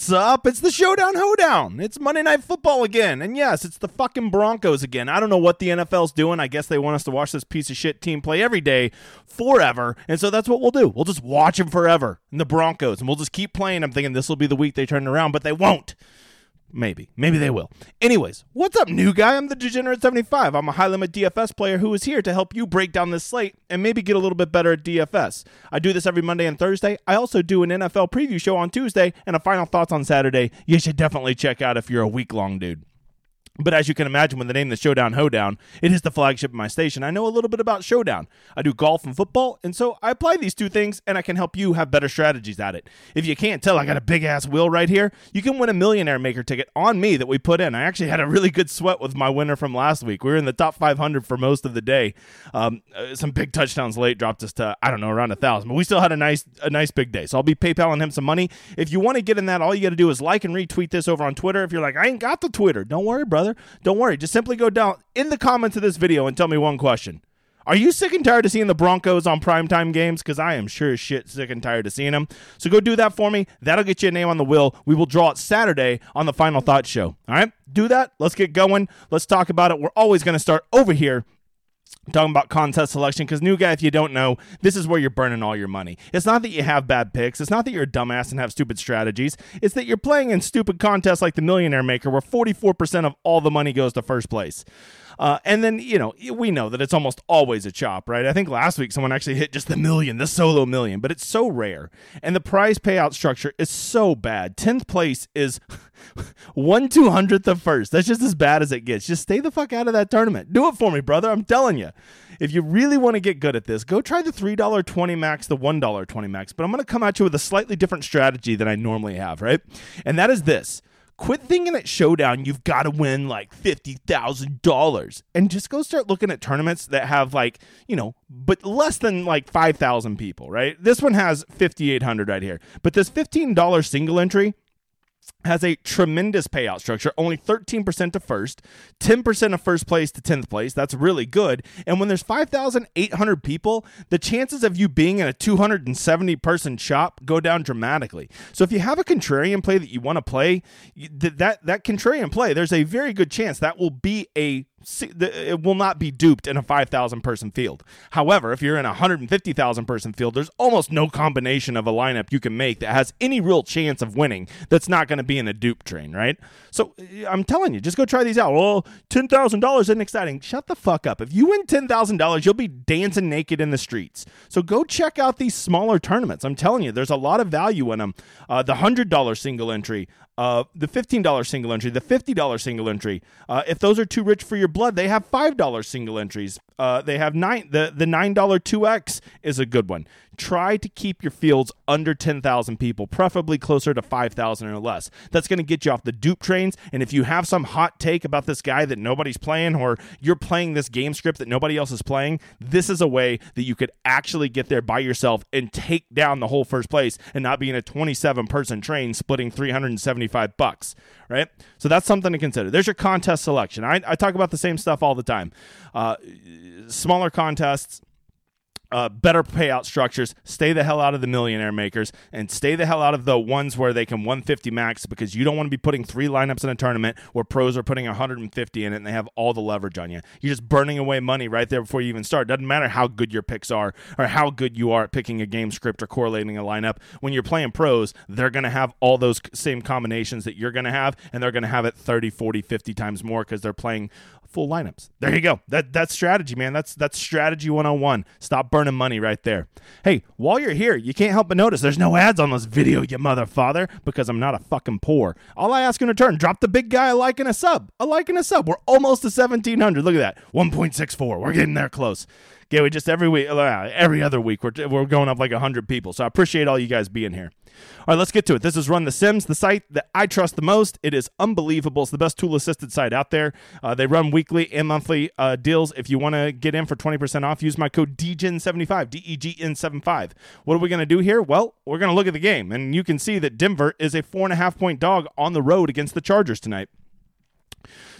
What's up? It's the Showdown Hoedown. It's Monday Night Football again. And yes, it's the fucking Broncos again. I don't know what the NFL's doing. I guess they want us to watch this piece of shit team play every day forever. And so that's what we'll do. We'll just watch them forever in the Broncos and we'll just keep playing. I'm thinking this will be the week they turn around, but they won't. Maybe. Maybe they will. Anyways, what's up, new guy? I'm the Degenerate75. I'm a high limit DFS player who is here to help you break down this slate and maybe get a little bit better at DFS. I do this every Monday and Thursday. I also do an NFL preview show on Tuesday and a final thoughts on Saturday. You should definitely check out if you're a week long dude. But as you can imagine, when the name the Showdown Hoedown, it is the flagship of my station. I know a little bit about Showdown. I do golf and football, and so I apply these two things, and I can help you have better strategies at it. If you can't tell, I got a big ass wheel right here. You can win a Millionaire Maker ticket on me that we put in. I actually had a really good sweat with my winner from last week. We were in the top 500 for most of the day. Um, uh, some big touchdowns late dropped us to I don't know around a thousand, but we still had a nice a nice big day. So I'll be PayPaling him some money. If you want to get in that, all you got to do is like and retweet this over on Twitter. If you're like, I ain't got the Twitter, don't worry, brother. Don't worry. Just simply go down in the comments of this video and tell me one question. Are you sick and tired of seeing the Broncos on primetime games? Because I am sure as shit sick and tired of seeing them. So go do that for me. That'll get you a name on the wheel. We will draw it Saturday on the Final Thought Show. All right? Do that. Let's get going. Let's talk about it. We're always going to start over here talking about contest selection because new guy if you don't know this is where you're burning all your money. It's not that you have bad picks. It's not that you're a dumbass and have stupid strategies. It's that you're playing in stupid contests like the millionaire maker where 44% of all the money goes to first place uh, and then, you know, we know that it's almost always a chop, right? I think last week someone actually hit just the million, the solo million, but it's so rare. And the prize payout structure is so bad. 10th place is one two hundredth of first. That's just as bad as it gets. Just stay the fuck out of that tournament. Do it for me, brother. I'm telling you. If you really want to get good at this, go try the $3.20 max, the $1.20 max. But I'm going to come at you with a slightly different strategy than I normally have, right? And that is this quit thinking at showdown you've got to win like $50,000 and just go start looking at tournaments that have like, you know, but less than like 5,000 people, right? This one has 5,800 right here. But this $15 single entry has a tremendous payout structure, only 13% to first, 10% of first place to 10th place. That's really good. And when there's 5,800 people, the chances of you being in a 270 person shop go down dramatically. So if you have a contrarian play that you want to play, that that contrarian play, there's a very good chance that will be a it will not be duped in a 5,000 person field. However, if you're in a 150,000 person field, there's almost no combination of a lineup you can make that has any real chance of winning that's not going to be in a dupe train, right? So I'm telling you, just go try these out. Well, $10,000 isn't exciting. Shut the fuck up. If you win $10,000, you'll be dancing naked in the streets. So go check out these smaller tournaments. I'm telling you, there's a lot of value in them. Uh, the $100 single entry, uh, the $15 single entry, the $50 single entry. Uh, if those are too rich for your blood, they have $5 single entries. Uh, they have nine. The the nine dollar two X is a good one. Try to keep your fields under ten thousand people, preferably closer to five thousand or less. That's going to get you off the dupe trains. And if you have some hot take about this guy that nobody's playing, or you're playing this game script that nobody else is playing, this is a way that you could actually get there by yourself and take down the whole first place, and not be in a twenty seven person train splitting three hundred and seventy five bucks. Right. So that's something to consider. There's your contest selection. I, I talk about the same stuff all the time. Uh, smaller contests uh, better payout structures. Stay the hell out of the millionaire makers and stay the hell out of the ones where they can 150 max because you don't want to be putting three lineups in a tournament where pros are putting 150 in it and they have all the leverage on you. You're just burning away money right there before you even start. Doesn't matter how good your picks are or how good you are at picking a game script or correlating a lineup. When you're playing pros, they're going to have all those same combinations that you're going to have and they're going to have it 30, 40, 50 times more because they're playing full lineups. There you go. That that's strategy, man. That's that's strategy 101. Stop burning money right there. Hey, while you're here, you can't help but notice there's no ads on this video, you mother father, because I'm not a fucking poor. All I ask in return, drop the big guy a like and a sub. A like and a sub. We're almost to 1700. Look at that. 1.64. We're getting there close. Yeah, we just every week, uh, every other week, we're, we're going up like 100 people. So I appreciate all you guys being here. All right, let's get to it. This is Run the Sims, the site that I trust the most. It is unbelievable. It's the best tool assisted site out there. Uh, they run weekly and monthly uh, deals. If you want to get in for 20% off, use my code DEGN75, D E G N 75. What are we going to do here? Well, we're going to look at the game, and you can see that Denver is a four and a half point dog on the road against the Chargers tonight.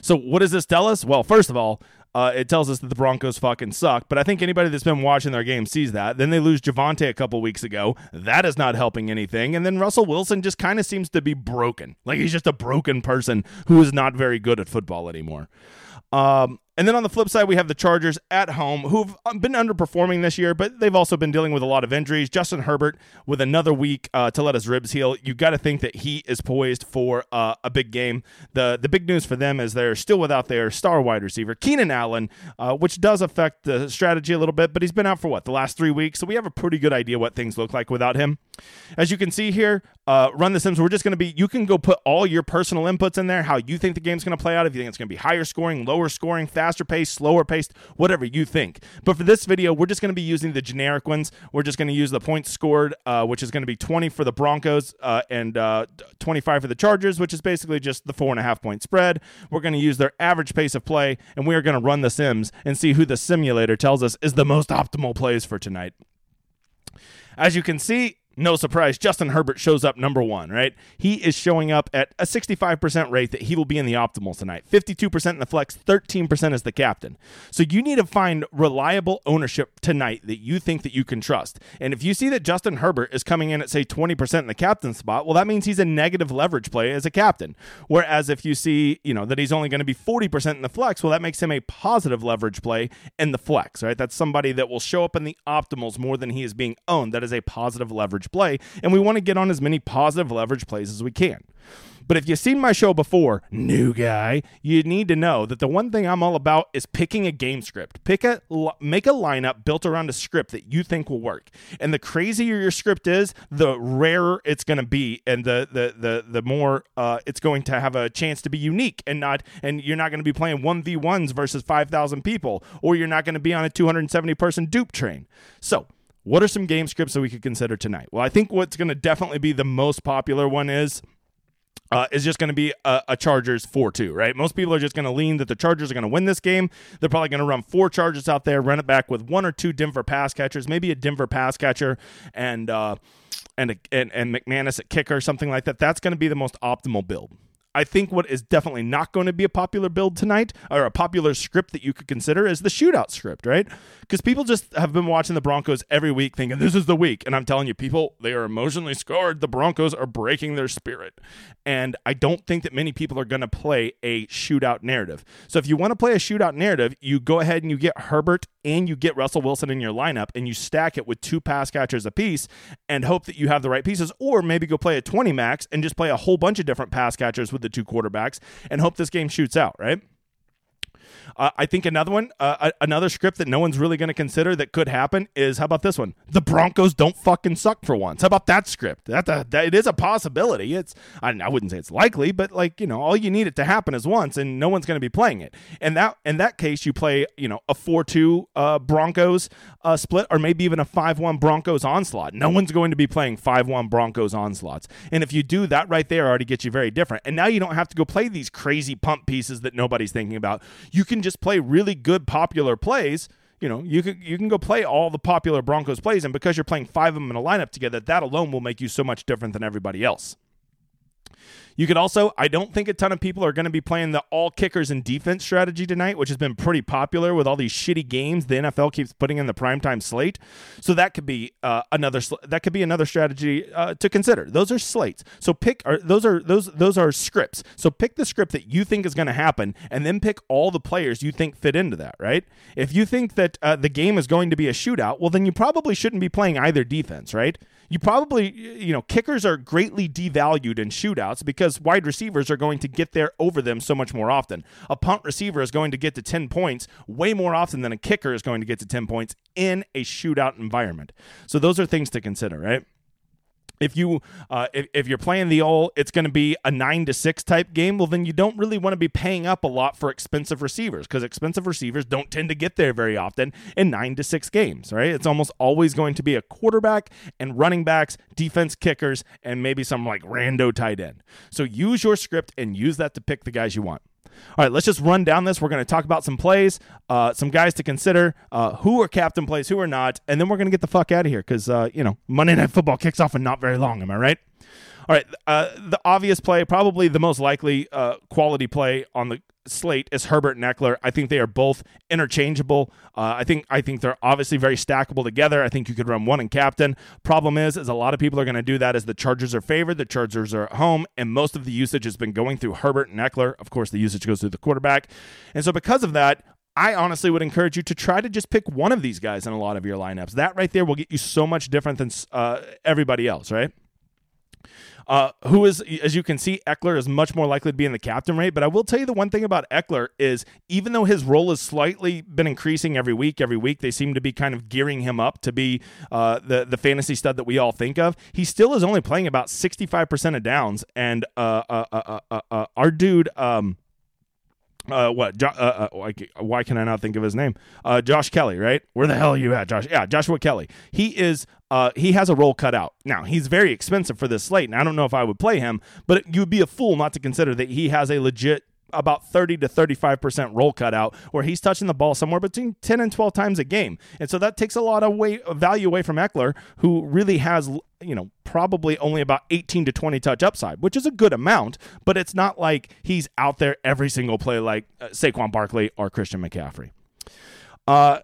So, what does this tell us? Well, first of all, uh, it tells us that the Broncos fucking suck. But I think anybody that's been watching their game sees that. Then they lose Javonte a couple weeks ago. That is not helping anything. And then Russell Wilson just kind of seems to be broken. Like he's just a broken person who is not very good at football anymore. Um, and then on the flip side, we have the Chargers at home, who've um, been underperforming this year, but they've also been dealing with a lot of injuries. Justin Herbert with another week uh, to let his ribs heal. You got to think that he is poised for uh, a big game. the The big news for them is they're still without their star wide receiver, Keenan Allen, uh, which does affect the strategy a little bit. But he's been out for what the last three weeks, so we have a pretty good idea what things look like without him. As you can see here, uh, run the Sims. We're just going to be. You can go put all your personal inputs in there, how you think the game's going to play out. If you think it's going to be higher scoring, lower scoring, pace, slower paced, whatever you think. But for this video, we're just going to be using the generic ones. We're just going to use the points scored, uh, which is going to be 20 for the Broncos uh, and uh, 25 for the Chargers, which is basically just the four and a half point spread. We're going to use their average pace of play, and we are going to run the Sims and see who the simulator tells us is the most optimal plays for tonight. As you can see, no surprise, Justin Herbert shows up number one, right? He is showing up at a 65% rate that he will be in the optimal tonight. 52% in the flex, 13% as the captain. So you need to find reliable ownership tonight that you think that you can trust. And if you see that Justin Herbert is coming in at, say, 20% in the captain spot, well, that means he's a negative leverage play as a captain. Whereas if you see, you know, that he's only going to be 40% in the flex, well, that makes him a positive leverage play in the flex, right? That's somebody that will show up in the optimals more than he is being owned. That is a positive leverage play, and we want to get on as many positive leverage plays as we can. But if you've seen my show before, new guy, you need to know that the one thing I'm all about is picking a game script. Pick a make a lineup built around a script that you think will work. And the crazier your script is, the rarer it's going to be, and the the the the more uh, it's going to have a chance to be unique and not. And you're not going to be playing one v ones versus five thousand people, or you're not going to be on a 270 person dupe train. So what are some game scripts that we could consider tonight? Well, I think what's going to definitely be the most popular one is uh, is just going to be a, a Chargers 4 2, right? Most people are just going to lean that the Chargers are going to win this game. They're probably going to run four Chargers out there, run it back with one or two Denver pass catchers, maybe a Denver pass catcher, and, uh, and, a, and, and McManus at kicker, or something like that. That's going to be the most optimal build. I think what is definitely not going to be a popular build tonight, or a popular script that you could consider, is the shootout script, right? Because people just have been watching the Broncos every week thinking this is the week. And I'm telling you, people, they are emotionally scarred. The Broncos are breaking their spirit. And I don't think that many people are going to play a shootout narrative. So if you want to play a shootout narrative, you go ahead and you get Herbert and you get Russell Wilson in your lineup and you stack it with two pass catchers apiece and hope that you have the right pieces. Or maybe go play a 20 max and just play a whole bunch of different pass catchers with the two quarterbacks and hope this game shoots out, right? Uh, I think another one, uh, another script that no one's really going to consider that could happen is how about this one? The Broncos don't fucking suck for once. How about that script? That, that, that it is a possibility. It's I, I wouldn't say it's likely, but like you know, all you need it to happen is once, and no one's going to be playing it. And that in that case, you play you know a four-two uh, Broncos uh, split, or maybe even a five-one Broncos onslaught. No one's going to be playing five-one Broncos onslaughts. And if you do that right there, already gets you very different. And now you don't have to go play these crazy pump pieces that nobody's thinking about. You can just play really good popular plays you know, you can you can go play all the popular Broncos plays, and because you're playing five of them in a lineup together, that alone will make you so much different than everybody else. You could also, I don't think a ton of people are going to be playing the all kickers and defense strategy tonight, which has been pretty popular with all these shitty games the NFL keeps putting in the primetime slate. So that could be uh, another that could be another strategy uh, to consider. Those are slates. So pick are those are those those are scripts. So pick the script that you think is going to happen, and then pick all the players you think fit into that. Right? If you think that uh, the game is going to be a shootout, well, then you probably shouldn't be playing either defense. Right? You probably you know kickers are greatly devalued in shootouts because wide receivers are going to get there over them so much more often. A punt receiver is going to get to 10 points way more often than a kicker is going to get to 10 points in a shootout environment. So those are things to consider, right? If you uh, if, if you're playing the old it's going to be a nine to six type game. Well then you don't really want to be paying up a lot for expensive receivers because expensive receivers don't tend to get there very often in nine to six games right? It's almost always going to be a quarterback and running backs defense kickers and maybe some like rando tight end. So use your script and use that to pick the guys you want all right, let's just run down this. We're going to talk about some plays, uh, some guys to consider, uh, who are captain plays, who are not, and then we're going to get the fuck out of here because, uh, you know, Monday Night Football kicks off in not very long. Am I right? All right, uh, the obvious play, probably the most likely uh, quality play on the slate is Herbert and Ekeler. I think they are both interchangeable. Uh, I think I think they're obviously very stackable together. I think you could run one in captain. Problem is, is a lot of people are going to do that as the Chargers are favored. The Chargers are at home, and most of the usage has been going through Herbert and Ekeler. Of course, the usage goes through the quarterback, and so because of that, I honestly would encourage you to try to just pick one of these guys in a lot of your lineups. That right there will get you so much different than uh, everybody else, right? Uh, who is, as you can see, Ekeler is much more likely to be in the captain rate. But I will tell you the one thing about Ekeler is even though his role has slightly been increasing every week, every week they seem to be kind of gearing him up to be uh, the the fantasy stud that we all think of. He still is only playing about sixty five percent of downs, and uh, uh, uh, our dude. Um, uh, what? Jo- uh, uh, why can I not think of his name? Uh, Josh Kelley, right? Where the hell are you at, Josh? Yeah, Joshua Kelley. He is. Uh, he has a role cut out. Now he's very expensive for this slate, and I don't know if I would play him, but you'd be a fool not to consider that he has a legit about 30 to 35% roll cutout where he's touching the ball somewhere between 10 and 12 times a game. And so that takes a lot of value away from Ekeler, who really has you know probably only about 18 to 20 touch upside, which is a good amount, but it's not like he's out there every single play like uh, Saquon Barkley or Christian McCaffrey. Uh,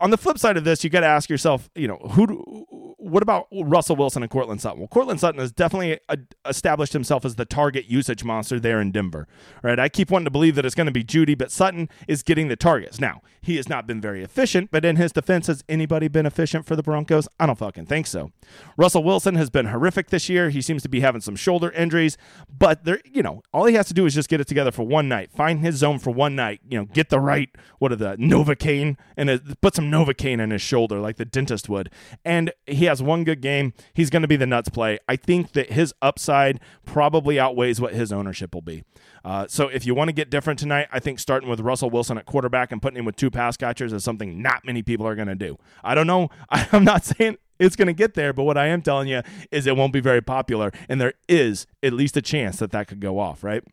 on the flip side of this, you got to ask yourself, you know, who, do, what about Russell Wilson and Courtland Sutton? Well, Courtland Sutton has definitely a, established himself as the target usage monster there in Denver. Right? I keep wanting to believe that it's going to be Jeudy, but Sutton is getting the targets. Now, he has not been very efficient, but in his defense, has anybody been efficient for the Broncos? I don't fucking think so. Russell Wilson has been horrific this year. He seems to be having some shoulder injuries, but there, you know, all he has to do is just get it together for one night, find his zone for one night, you know, get the right, what are the Novocaine and put some Novocaine in his shoulder like the dentist would. And he has one good game. He's going to be the nuts play. I think that his upside probably outweighs what his ownership will be. Uh, so if you want to get different tonight, I think starting with Russell Wilson at quarterback and putting him with two pass catchers is something not many people are going to do. I don't know. I'm not saying it's going to get there, but what I am telling you is it won't be very popular, and there is at least a chance that that could go off, right?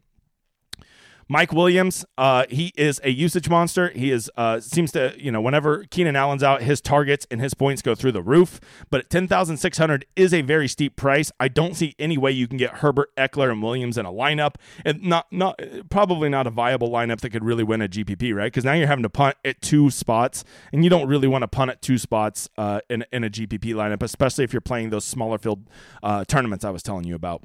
Mike Williams, uh, he is a usage monster. He is uh, seems to you know whenever Keenan Allen's out, his targets and his points go through the roof. But at ten thousand six hundred is a very steep price. I don't see any way you can get Herbert, Ekeler, and Williams in a lineup, and not not probably not a viable lineup that could really win a GPP, right? Because now you're having to punt at two spots, and you don't really want to punt at two spots uh, in in a GPP lineup, especially if you're playing those smaller field uh, tournaments I was telling you about.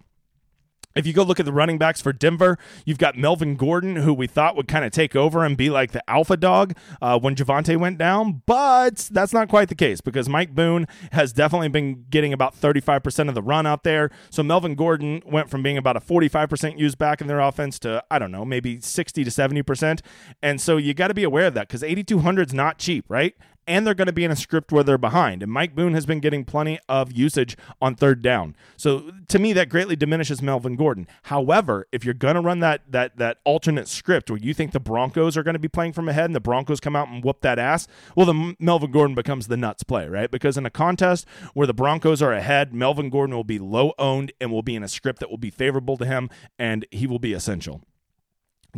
If you go look at the running backs for Denver, you've got Melvin Gordon, who we thought would kind of take over and be like the alpha dog uh, when Javonte went down, but that's not quite the case because Mike Boone has definitely been getting about 35% of the run out there. So Melvin Gordon went from being about a 45% used back in their offense to, I don't know, maybe 60 to 70%. And so you got to be aware of that because 8,200 is not cheap, right? And they're going to be in a script where they're behind. And Mike Boone has been getting plenty of usage on third down. So to me, that greatly diminishes Melvin Gordon. However, if you're going to run that that that alternate script where you think the Broncos are going to be playing from ahead and the Broncos come out and whoop that ass, well, then Melvin Gordon becomes the nuts play, right? Because in a contest where the Broncos are ahead, Melvin Gordon will be low owned and will be in a script that will be favorable to him, and he will be essential.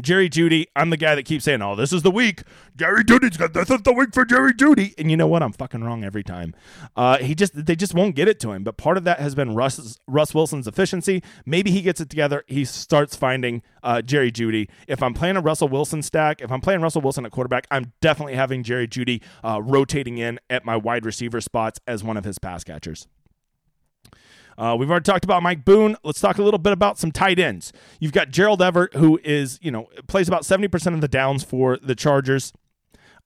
Jerry Jeudy, I'm the guy that keeps saying, "Oh, this is the week." Jerry Jeudy's got this is the week for Jerry Jeudy. and you know what? I'm fucking wrong every time. Uh, he just they just won't get it to him. But part of that has been Russ Russ Wilson's efficiency. Maybe he gets it together. He starts finding uh, Jerry Jeudy. If I'm playing a Russell Wilson stack, if I'm playing Russell Wilson at quarterback, I'm definitely having Jerry Jeudy uh, rotating in at my wide receiver spots as one of his pass catchers. Uh, we've already talked about Mike Boone. Let's talk a little bit about some tight ends. You've got Gerald Everett, who is, you know, plays about 70% of the downs for the Chargers.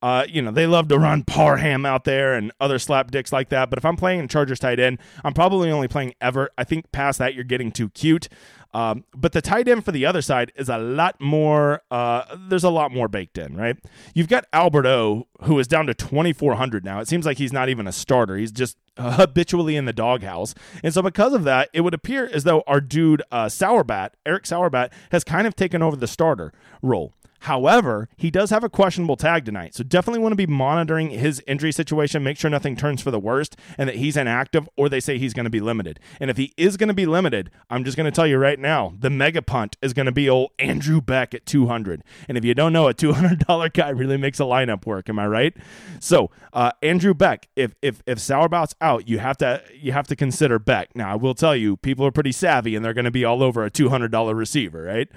Uh, you know, they love to run Parham out there and other slap dicks like that. But if I'm playing Chargers tight end, I'm probably only playing Everett. I think past that, you're getting too cute. Um, but the tight end for the other side is a lot more. Uh, there's a lot more baked in, right? You've got Albert O, who is down to 2,400 now. It seems like he's not even a starter. He's just habitually in the doghouse, and so because of that, it would appear as though our dude uh, Saubert, Eric Saubert, has kind of taken over the starter role. However, he does have a questionable tag tonight, so definitely want to be monitoring his injury situation, make sure nothing turns for the worst and that he's inactive or they say he's going to be limited. And if he is going to be limited, I'm just going to tell you right now, the mega punt is going to be old Andrew Beck at 200. And if you don't know, a $200 guy really makes a lineup work, am I right? So, uh, Andrew Beck, if if if Saubert's out, you have to you have to consider Beck. Now, I will tell you, people are pretty savvy and they're going to be all over a $200 receiver, right?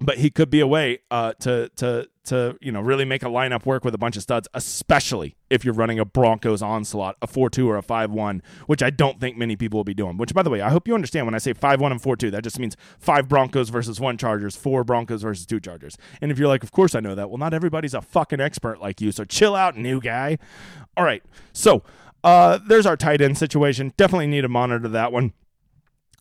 But he could be a way uh, to to to you know really make a lineup work with a bunch of studs, especially if you're running a Broncos onslaught, a four two or a five one, which I don't think many people will be doing. Which, by the way, I hope you understand when I say five one and four two, that just means five Broncos versus one Chargers, four Broncos versus two Chargers. And if you're like, of course I know that, well, not everybody's a fucking expert like you, so chill out, new guy. All right, so uh, there's our tight end situation. Definitely need to monitor that one.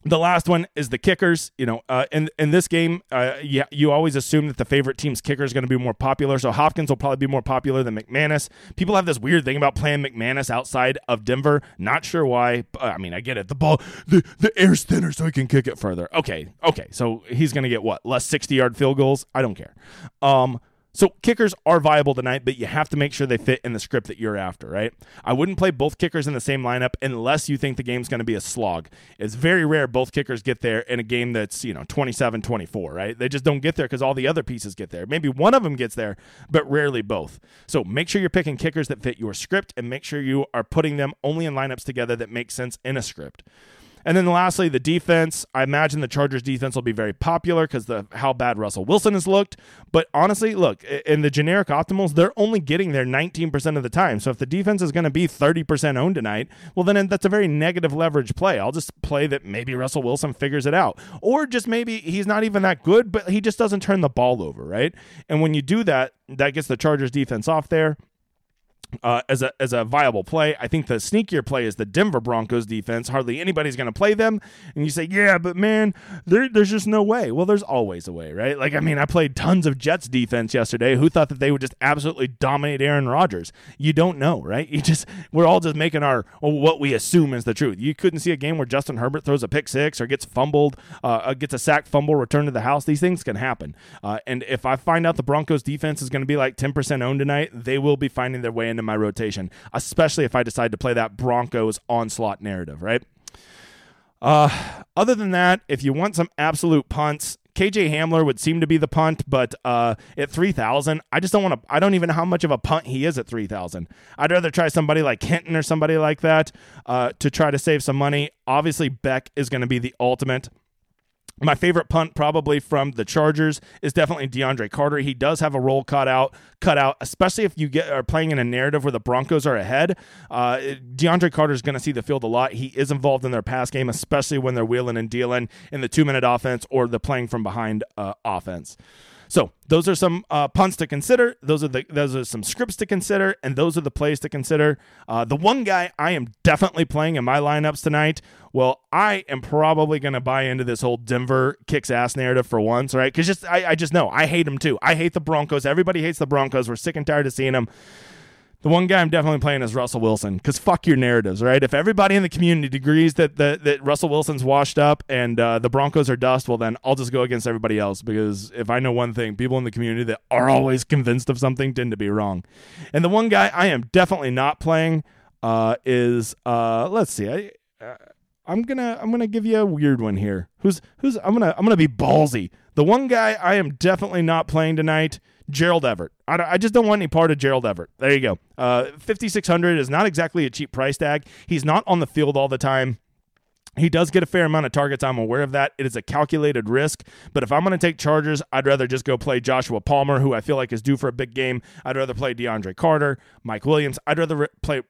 The last one is the kickers. You know, uh, in in this game, uh, yeah, you always assume that the favorite team's kicker is going to be more popular. So Hopkins will probably be more popular than McManus. People have this weird thing about playing McManus outside of Denver. Not sure why. I mean, I get it. The ball, the the air's thinner, so he can kick it further. Okay, okay. So he's going to get what less sixty yard field goals. I don't care. Um, so kickers are viable tonight, but you have to make sure they fit in the script that you're after, right? I wouldn't play both kickers in the same lineup unless you think the game's going to be a slog. It's very rare both kickers get there in a game that's, you know, 27-24, right? They just don't get there because all the other pieces get there. Maybe one of them gets there, but rarely both. So make sure you're picking kickers that fit your script and make sure you are putting them only in lineups together that make sense in a script. And then lastly, the defense. I imagine the Chargers defense will be very popular because the how bad Russell Wilson has looked. But honestly, look, in the generic optimals, they're only getting there 19% of the time. So if the defense is going to be 30% owned tonight, well, then that's a very negative leverage play. I'll just play that maybe Russell Wilson figures it out. Or just maybe he's not even that good, but he just doesn't turn the ball over, right? And when you do that, that gets the Chargers defense off there uh, as a as a viable play. I think the sneakier play is the Denver Broncos defense. Hardly anybody's going to play them, and you say, yeah, but man, there, there's just no way. Well, there's always a way, right? Like, I mean, I played tons of Jets defense yesterday. Who thought that they would just absolutely dominate Aaron Rodgers? You don't know, right? You just we're all just making our what we assume is the truth. You couldn't see a game where Justin Herbert throws a pick six or gets fumbled, uh, gets a sack, fumble, return to the house. These things can happen. Uh, and if I find out the Broncos defense is going to be like 10% owned tonight, they will be finding their way into my rotation, especially if I decide to play that Broncos onslaught narrative, right? Uh, other than that, if you want some absolute punts, KJ Hamler would seem to be the punt, but uh, at 3,000, I just don't want to. I don't even know how much of a punt he is at 3,000. I'd rather try somebody like Hinton or somebody like that uh, to try to save some money. Obviously, Beck is going to be the ultimate. My favorite punt probably from the Chargers is definitely DeAndre Carter. He does have a role cut out, cut out, especially if you get are playing in a narrative where the Broncos are ahead. Uh, DeAndre Carter is going to see the field a lot. He is involved in their pass game, especially when they're wheeling and dealing in the two minute offense or the playing from behind uh, offense. So those are some uh, punts to consider. Those are the those are some scripts to consider, and those are the plays to consider. Uh, the one guy I am definitely playing in my lineups tonight. Well, I am probably going to buy into this whole Denver kicks ass narrative for once, right? Because just I, I just know I hate them too. I hate the Broncos. Everybody hates the Broncos. We're sick and tired of seeing them. The one guy I'm definitely playing is Russell Wilson because fuck your narratives, right? If everybody in the community agrees that that, that Russell Wilson's washed up and uh, the Broncos are dust, well then I'll just go against everybody else because if I know one thing, people in the community that are always convinced of something tend to be wrong. And the one guy I am definitely not playing uh, is uh, let's see, I. Uh, I'm gonna I'm gonna give you a weird one here. Who's who's I'm gonna I'm gonna be ballsy. The one guy I am definitely not playing tonight Gerald Everett. I, I, just don't want any part of Gerald Everett. There you go. Uh, 5600 is not exactly a cheap price tag. He's not on the field all the time. He does get a fair amount of targets. I'm aware of that. It is a calculated risk. But if I'm going to take Chargers, I'd rather just go play Joshua Palmer, who I feel like is due for a big game. I'd rather play DeAndre Carter, Mike Williams. I'd rather re- play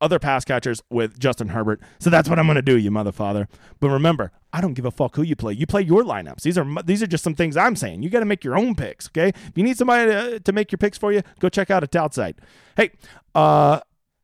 other pass catchers with Justin Herbert. So that's what I'm going to do, you motherfather. But remember, I don't give a fuck who you play. You play your lineups. These are these are just some things I'm saying. You got to make your own picks, okay? If you need somebody to, to make your picks for you, go check out a tout site. Hey, uh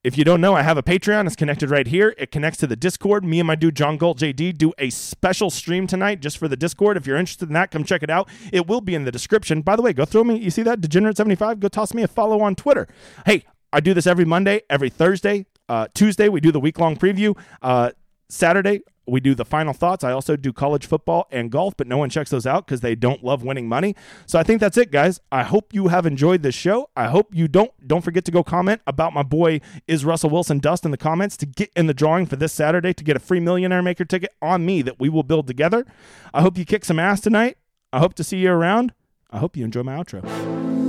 if you don't know, I have a Patreon. It's connected right here. It connects to the Discord. Me and my dude John Galt JD do a special stream tonight just for the Discord. If you're interested in that, come check it out. It will be in the description. By the way, go throw me. You see that Degenerate75? Go toss me a follow on Twitter. Hey, I do this every Monday, every Thursday. Uh, Tuesday, we do the week long preview. Uh, Saturday, we do the final thoughts. I also do college football and golf, but no one checks those out because they don't love winning money. So I think that's it, guys. I hope you have enjoyed this show. I hope you don't don't forget to go comment about my boy is Russell Wilson Dust in the comments to get in the drawing for this Saturday to get a free Millionaire Maker ticket on me that we will build together. I hope you kick some ass tonight. I hope to see you around. I hope you enjoy my outro.